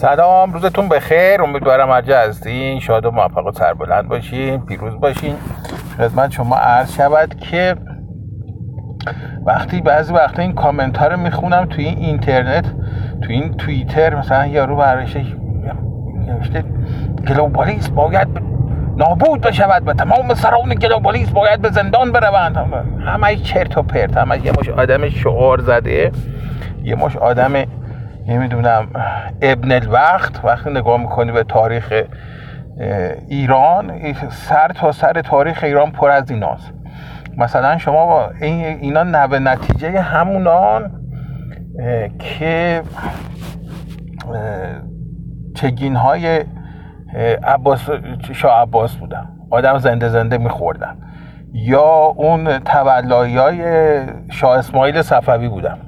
سلام روزتون بخیر. امیدوارم هر هستین. شاد و موفق و سربلند باشین. پیروز باشین. خدمت شما عرض شود که وقتی بعضی وقتا این کامنت ها رو می‌خونم توی این اینترنت توی این توییتر مثلا یارو برشه نوشته گلوبالیسم باید نابود بشود و تمام سران گلوبالیسم باید به زندان بروند. همه چرت و پرت همه یه مش آدم شعار زده یه مش آدم نمی‌دونم ابن الوقت وقتی نگاه می‌کنی به تاریخ ایران سر تا سر تاریخ ایران پر از ایناست. مثلا شما با این اینا نوه نتیجه همونان که چگین های عباس شاه عباس بودن. آدم زنده زنده میخوردن. یا اون تولایی های شاه اسماعیل صفوی بودن.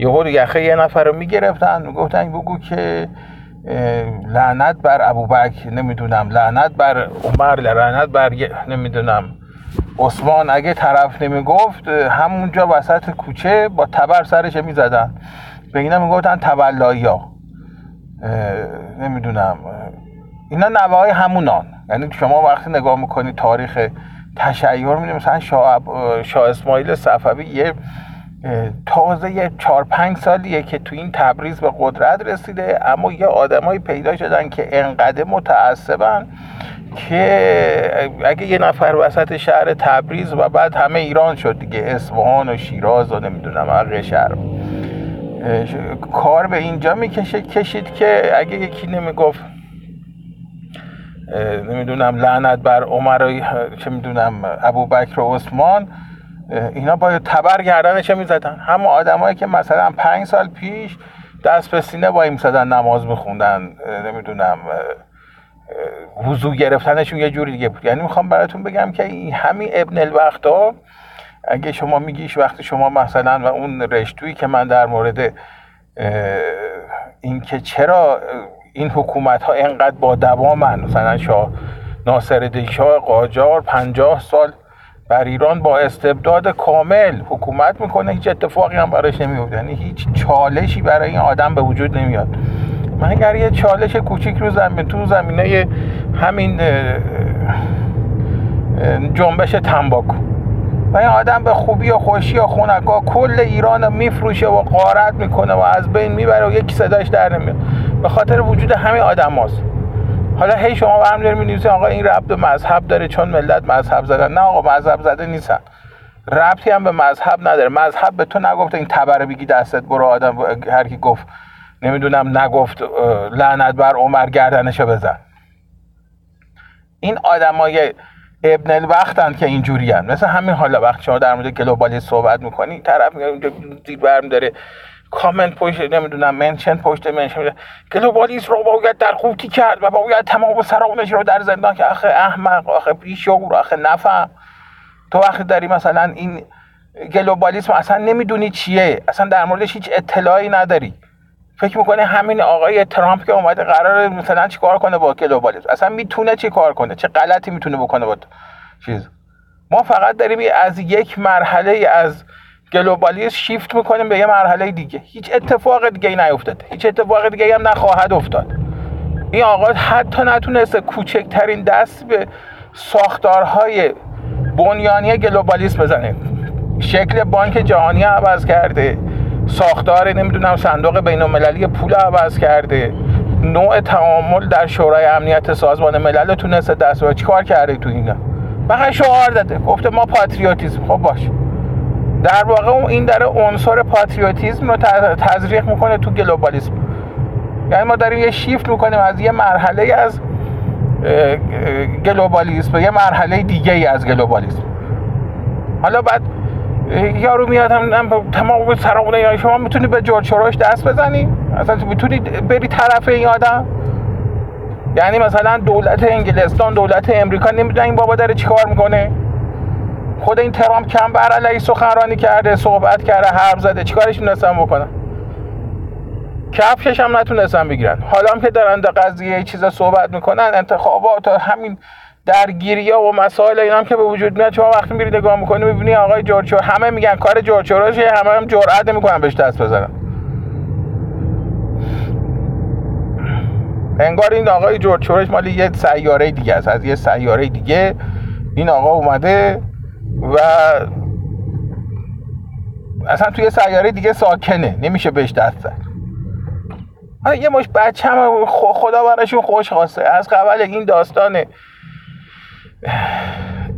یهو یخه یه نفر رو می‌گرفتن می‌گفتن بگو که لعنت بر ابوبکر نمی‌دونم لعنت بر عمر لعنت بر نمی‌دونم عثمان. اگه طرف نمی‌گفت همونجا وسط کوچه با تبر سرش می‌زدن. به اینا می‌گفتن تولایی ها نمی‌دونم. اینا نوه های همونان. یعنی شما وقتی نگاه می‌کنی تاریخ تشیع می‌دونی مثلا شاه, شاه اسماعیل صفوی یه تازه چهار پنج سالیه که تو این تبریز به قدرت رسیده اما یه آدمایی پیدا شدن که انقدر متعصبن که اگه یه نفر وسط شهر تبریز و بعد همه ایران شد دیگه اصفهان و شیراز و نمی‌دونم حق شهر. کار به اینجا می‌کشه کشید که اگه یکی نمی‌گفت نمی‌دونم لعنت بر عمر چه می‌دونم ابوبکر و عثمان اینا با تبر گردنش می‌زدن. همه آدمایی که مثلا پنج سال پیش دست به سینه با می‌زدن نماز میخوندن نمی‌دونم وضو گرفتنشون یه جوری دیگه بود. یعنی می‌خوام براتون بگم که همین ابن الوقت ها اگه شما میگیش وقتی شما مثلا و اون رشتویی که من در مورد اینکه چرا این حکومت ها انقدر با دوامن مثلا شاه ناصر شاه قاجار پنجاه سال بر ایران با استبداد کامل حکومت می‌کنه. هیچ اتفاقی هم براش نمیفته یعنی هیچ چالشی برای این آدم به وجود نمیاد. مگر یه چالش کوچیک رو زمین تو زمینه همین جنبش تنباکو. و این آدم به خوبی و خوشی و خونکا کل ایران میفروشه و قارت می‌کنه و از بین می‌بره و یکی صداش در نمیاد. به خاطر وجود همه آدم هاست. حالا هی شما برم داری می آقا این ربط مذهب داره چون ملت مذهب زدن نه آقا مذهب زده نیستن. ربطی هم به مذهب نداره. مذهب به تو نگفته این تبره بگی دستت برو آدم هر کی گفت. نمی‌دونم نگفت لعنت بر عمر گردنشو بزن. این آدمای ابن الوقتن که اینجوری هن. مثل همین حالا وقت شما در مورد گلوبالی صحبت می‌کنی طرف میگه زیر برم داره کامنت پشت نمی‌دونم منشن پشت منشن. گلوبالیسم رو باید در قوطی کرد و باید تمام سرانش رو در زندان که آخه احمق آخه بیشعور آخه نفهم. تو وقتی داری مثلا این گلوبالیسم اصلا نمی‌دونی چیه. اصلا در موردش هیچ اطلاعی نداری. فکر می‌کنه همین آقای ترامپ که اومده قرار مثلا چیکار کنه با گلوبالیسم اصلا می‌تونه چی کار کنه؟ چه غلطی می‌تونه بکنه با چیز. ما فقط داریم از یک مرحله از گلوبالیسم شیفت می‌کنیم به یه مرحله دیگه. هیچ اتفاق دیگه ای نیفتاده. هیچ اتفاق دیگه هم نخواهد افتاد. این آقا حتی نتونسته کوچکترین دست به ساختارهای بنیانی گلوبالیسم بزنه. شکل بانک جهانی عوض کرده. ساختار نمی‌دونم صندوق بین المللی پول عوض کرده. نوع تعامل در شورای امنیت سازمان ملل تونسته دست چی کار کرده تو اینا. فقط شعار داده. گفته ما پاتریوتیسم خب باشه در واقع اون این داره عنصر پاتریوتیزم رو تزریق می‌کنه تو گلوبالیسم. یعنی ما داریم یه شیفت می‌کنیم از یه مرحله از گلوبالیسم به یه مرحله دیگه ای از گلوبالیسم. حالا بعد یارو میاد هم تمام سرانه شما می‌تونی به جورج سوروش دست بزنی؟ اصلا می‌تونی بری طرف این آدم؟ یعنی مثلا دولت انگلستان دولت امریکا نمی‌دونن این بابا داره چیکار می‌کنه؟ خود این ترامپ کم بر علیه سخنرانی کرده صحبت کرده حرف زده. چیکارش می‌تونستن بکنن کفشش هم نتونستن بگیرن. حالا هم که دارن در قضیه چیزا صحبت می‌کنن انتخابات همین درگیری ها و مسائل اینا هم که به وجود میاد شما وقتی میری نگاه می‌کنی می‌بینی آقای جورج همه میگن کار جورج همه هم جرئت نمی‌کنن بهش دست بزنن. انگار این آقای جورج مال یه سیاره دیگه است. از یه سیاره دیگه این آقا اومده و اصلا توی سیاره دیگه ساکنه نمیشه بهش دست زد. یه مش بچه هم خدا براشون خوش خواسته. از قبل این داستان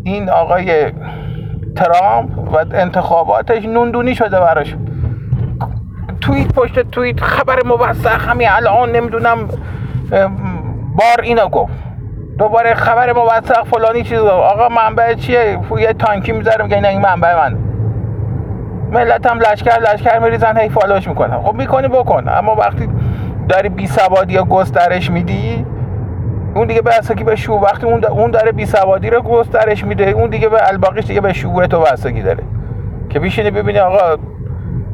این آقای ترامپ و انتخاباتش نوندونی شده براش. توییت پشت توییت خبر موثق همین الان نمی‌دونم بار اینو گفت. دوباره خبر موثق فلانی چیز آقا منبع چیه؟ یه تانکی می‌ذاره میگه این منبع من ملت هم لشکر لشکر میریزن هی فالوش می‌کنن خب می‌کنی بکن. اما وقتی داری بی سوادی یا گسترش میدی اون دیگه بستگی به شعور وقتی اون اون داره بی سوادی رو گسترش میده اون دیگه به الباقیش دیگه به شعور تو بستگی داره. که بشینی ببینی آقا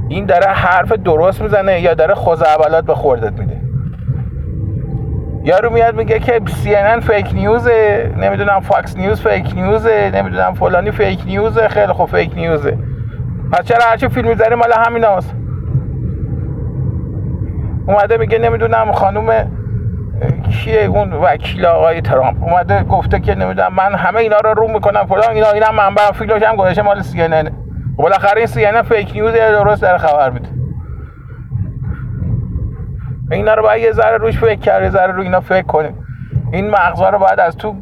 این داره حرف درست می‌زنه یا داره خزعبلات به خوردت میده. یارو میاد میگه که CNN fake news ه نمی‌دونم Fox News fake news ه نمی‌دونم فلانی fake news ه خیلی خوب fake news ه پس چرا هرچی فیلم می‌ذاری مال همین هست اومده میگه نمی‌دونم خانوم کیه اون وکیل آقای ترامپ. اومده گفته که نمی‌دونم من همه اینا رو رو می‌کنم فلان اینا اینا منبع فیلمش هم گذاشته مال CN بالاخره این سی ان فیک نیوز درست در خبر میده. اینا رو باید یه ذره روش فکر کرد یه ذره رو اینا فکر کنید. این مغزا رو باید از تو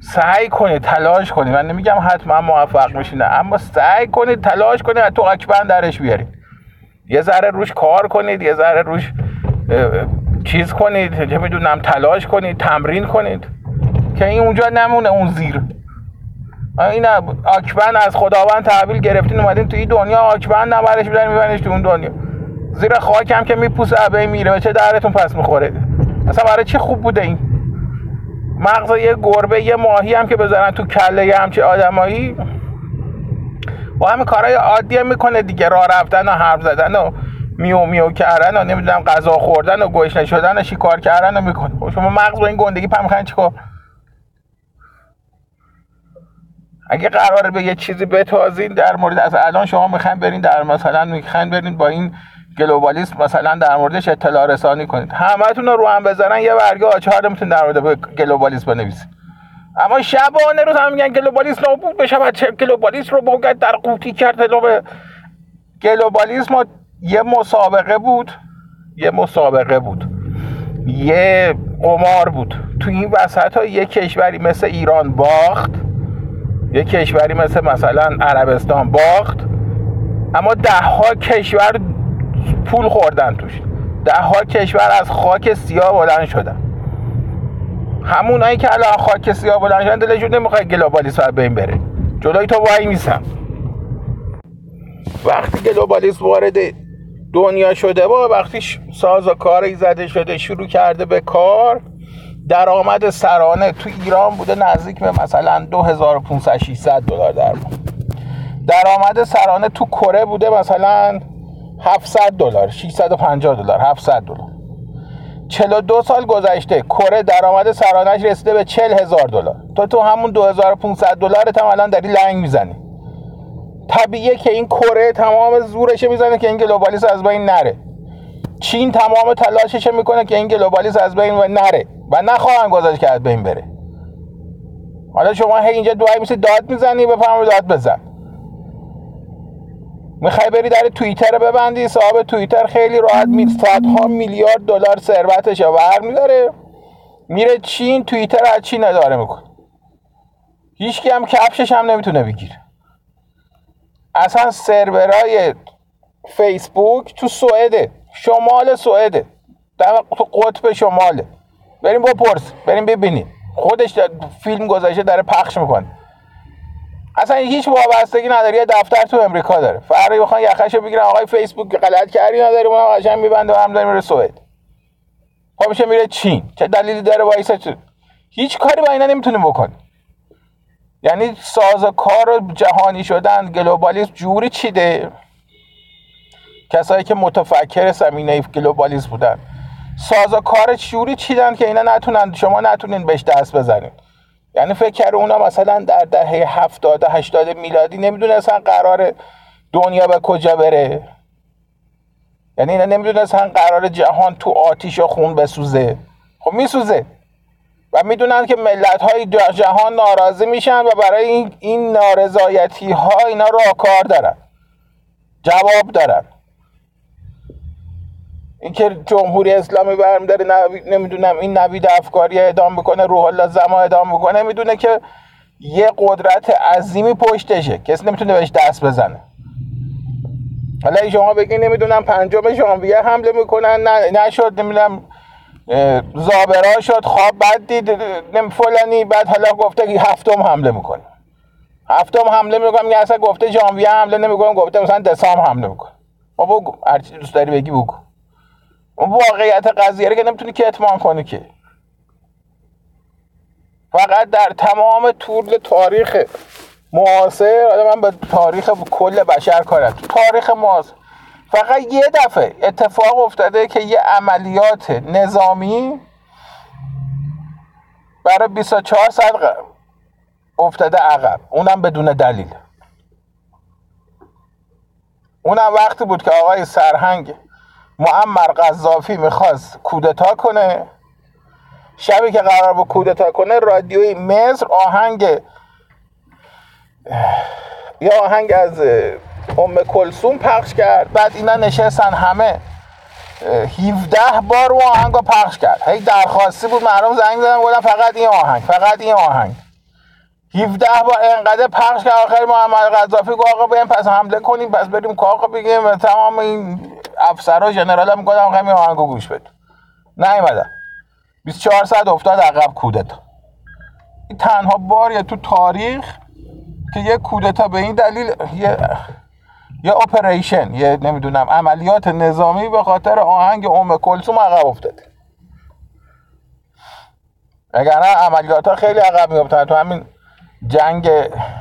سعی کنید تلاش کنید. من نمیگم حتما موفق میشینه اما سعی کنید تلاش کنید تو اکبن درش بیارید. یه ذره روش کار کنید یه ذره روش چیز کنید چه می‌دونم تلاش کنید تمرین کنید که این اونجا نمونه اون زیر. این آکبن از خداوند تحویل گرفتین اومدین تو این دنیا آکبن نبرش میبرنش تو اون دنیا. زیر خاک هم که میپوسه عبه میره. و چه درتون پس می‌خوره؟ اصلا برای چه خوب بوده این؟ مغز یه گربه یه ماهی هم که بزنن تو کله یه همچه آدمایی. و همه کارهای عادی هم می‌کنه دیگه. راه رفتن و حرف زدن و میو میو کردن و نمی‌دونم غذا خوردن و گوش شدن و شکار کردن و می‌کنه. خب شما مغز با این گندگی پم می‌خواین چیکار؟ اگه قراره به یه چیزی بتازین در مورد از الان شما می‌خواین برین در مثلا می‌خواین برین با این گلوبالیسم مثلا در موردش اطلاع رسانی کنید. همتون رو هم بزنن یه برگه آچار میتون در مورد گلوبالیسم بنویسید. اما شبانه روز هم میگن گلوبالیسم نابود بشه و گلوبالیسم رو باید در قوطی کرد. به گلوبالیسم یه مسابقه بود. یه مسابقه بود. یه قمار بود. تو این وسط ها یه کشوری مثل ایران باخت. یه کشوری مثل مثلا عربستان باخت. اما ده ها کشور پول خوردن توش. ده ها کشور از خاک سیاه بلند شدن. همونایی که الان خاک سیاه بلند شدن دلشون نمی‌خواد گلوبالیسم به بین بره. جلوی تو وای میسن. وقتی گلوبالیسم وارد دنیا شده با وقتی ساز و کاری زده شده شروع کرده به کار درآمد سرانه تو ایران بوده نزدیک به مثلا 2500 600 دلار در ماه درآمد سرانه تو کره بوده مثلا 700 دلار 650 دلار 700 دلار. 42 سال گذشته کره درآمد سرانش رسیده به 40 هزار دلار. تو تو همون 2500 دلارت هم الان داری لنگ می‌زنی. طبیعیه که این کره تمام زورش می‌زنه که این گلوبالیسم از بین نره. چین تمام تلاشش می‌کنه که این گلوبالیسم از بین نره و نخواهن گذاشت که از بین بره. حالا شما هی اینجا دوای میشه داد می‌زنی بفهم داد بزن. می‌خوای بری در توییتر ببندی؟ صاحب توییتر خیلی راحت می ها میلیارد دلار ثروتش ور میداره میره چین توییتر از چین اداره می‌کنه. هیچ هم کفشش هم نمی‌تونه بگیره. اصلا سرورای فیسبوک تو سوئده. شمال سوئده. در تو قطب شماله. بریم بپرس. بریم ببینیم. خودش فیلم گذاشته داره پخش می‌کنه. اصلا هیچ وابستگی نداره یه دفتر تو امریکا داره. فرقی بخوان یخشو بگیرن آقای فیسبوک غلط کردی نداری اون قشنگ میبنده و هم داره میره سوئد. خب میشه میره چین. چه دلیلی داره وایسا هیچ کاری با اینا نمی‌تونه بکنه یعنی ساز کار جهانی شدن گلوبالیسم جوری چیده. کسایی که متفکر زمینه گلوبالیسم بودن. ساز کار جوری چیدن که اینا نتونن شما نتونین بهش دست بزنید یعنی فکر کرده اونا مثلا در دهه 70 80 میلادی نمی‌دونستن قرار دنیا به کجا بره. یعنی اینا نمی‌دونستن قرار جهان تو آتیش و خون بسوزه. خب میسوزه. و می‌دونن که ملت های جهان ناراضی میشن و برای این, این نارضایتی ها اینا کار دارن. جواب دارن. اینکه جمهوری اسلامی برم داره نمی‌دونم این نوید افکاری ادام بکنه روح الله زما ادام بکنه می‌دونه که یه قدرت عظیمی پشتشه. کسی نمی‌تونه بهش دست بزنه. حالا شما بگی نمی‌دونم پنجم ژانویه حمله می‌کنن نه نشد نمی‌دونم زابرا شد خواب بد دید فلانی بعد حالا گفته که هفتم حمله می‌کنه. هفتم حمله می‌کنم یه اصلا گفته ژانویه حمله نمی‌کنم گفته مثلا دسامبر حمله می‌کنه. ما بگو هرچی دوست داری بگی بگو. اون واقعیت قضیه رو که نمی‌تونی که اتمان کنی که. فقط در تمام طول تاریخ معاصر من به تاریخ کل بشر کارم. تاریخ معاصر. فقط یه دفعه اتفاق افتاده که یه عملیات نظامی برای 24 ساعت افتاده عقب. اونم بدون دلیل. اونم وقتی بود که آقای سرهنگ معمر قذافی می‌خواست کودتا کنه. شبی که قرار بود کودتا کنه رادیوی مصر آهنگ یا آهنگ از ام کلسوم پخش کرد. بعد اینا نشستن همه. 17 بار اون آهنگ رو پخش کرد. هی درخواستی بود مردم زنگ زدن گفتن فقط این آهنگ فقط این آهنگ. 17 بار انقدر پخش کرد آخر محمد قذافی گفت آقا بیایم پس حمله کنیم پس بریم کاخ بگیم تمام این افسرها ژنرال هم گفتم همین آهنگو گوش بده. نیومدن. 24 ساعت افتاد عقب کودتا. این تنها باریه تو تاریخ که یه کودتا به این دلیل یه یه اپریشن یه نمی‌دونم عملیات نظامی به خاطر آهنگ ام کلثوم عقب افتاده. اگر نه عملیات ها خیلی عقب میافتن. تو همین جنگ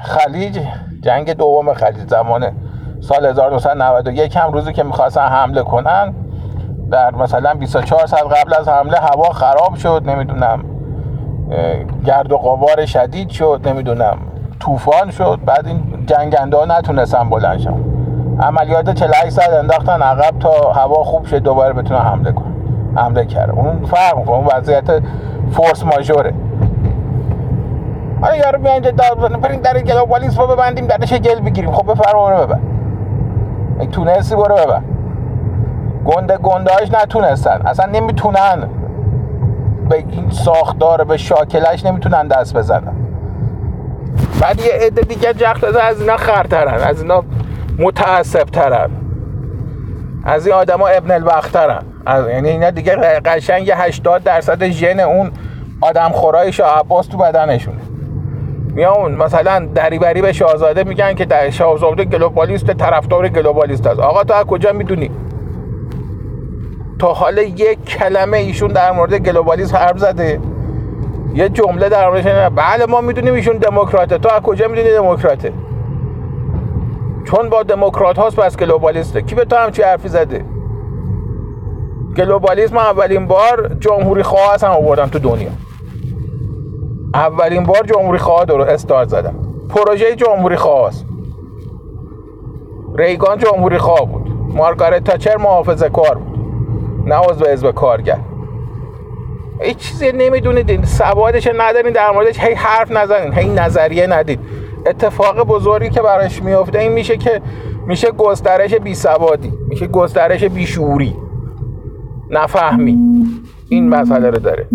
خلیج جنگ دوم خلیج زمان سال 1991 هم روزی که می‌خواستن حمله کنن. در مثلا 24 ساعت قبل از حمله هوا خراب شد نمی‌دونم گرد و غبار شدید شد نمی‌دونم طوفان شد. بعد این جنگنده ها نتونستن بلند شن. عملیات 48 ساعت انداختن عقب تا هوا خوب شد دوباره بتونن حمله کنن حمله کرد اون فرق می‌کنه اون وضعیت فورس ماژوره حالا یارو میان داد بریم در گلوبالیسم رو ببندیم درش گل بگیریم. خب بفر برو ببر تونستی برو ببر. گنده گندهاش نتونستن. اصلا نمی‌تونن به این ساختار به شاکلش نمی‌تونن دست بزنن. بعد یه عده دیگه جخت از اینا خرترن از اینا متعصب ترن از این آدما ابن الوقترن یعنی اینا دیگه قشنگ یه 80 درصد ژن اون آدم خورای شاه عباس تو بدنشونه میان مثلا دریبری به شاهزاده میگن که در شاهزاده گلوبالیست طرفدار گلوبالیست است. آقا تو از کجا می‌دونی؟ تا حالا یک کلمه ایشون در مورد گلوبالیسم حرف زده. یه جمله در موردش بله ما می‌دونیم ایشون دموکراته. تو از کجا می‌دونی دموکراته؟ چون با دموکرات هاست بس گلوبالیسته. کی به تو همچی حرفی زده؟ گلوبالیسم اولین بار جمهوری خواه آوردن تو دنیا. اولین بار جمهوری خواه رو استارت زدن پروژه جمهوری خواه است ریگان جمهوری خواه بود. مارگارت تاچر محافظه کار بود. نه عضو حزب کارگر. هیچ چیزی نمی‌دونید. سوادش ندارین در موردش هی حرف نزنین هی نظریه ندید. اتفاق بزرگی که براش میافته این میشه که میشه گسترش بی سوادی میشه گسترش بی شعوری. نفهمی این مسئله رو داره.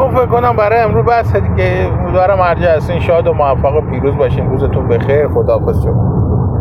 خب فکر کنم برای امروز بس دیگه امیدوارم مرجع هستین شاد و موفق و پیروز باشین. روزتون بخیر. خداحافظ شما.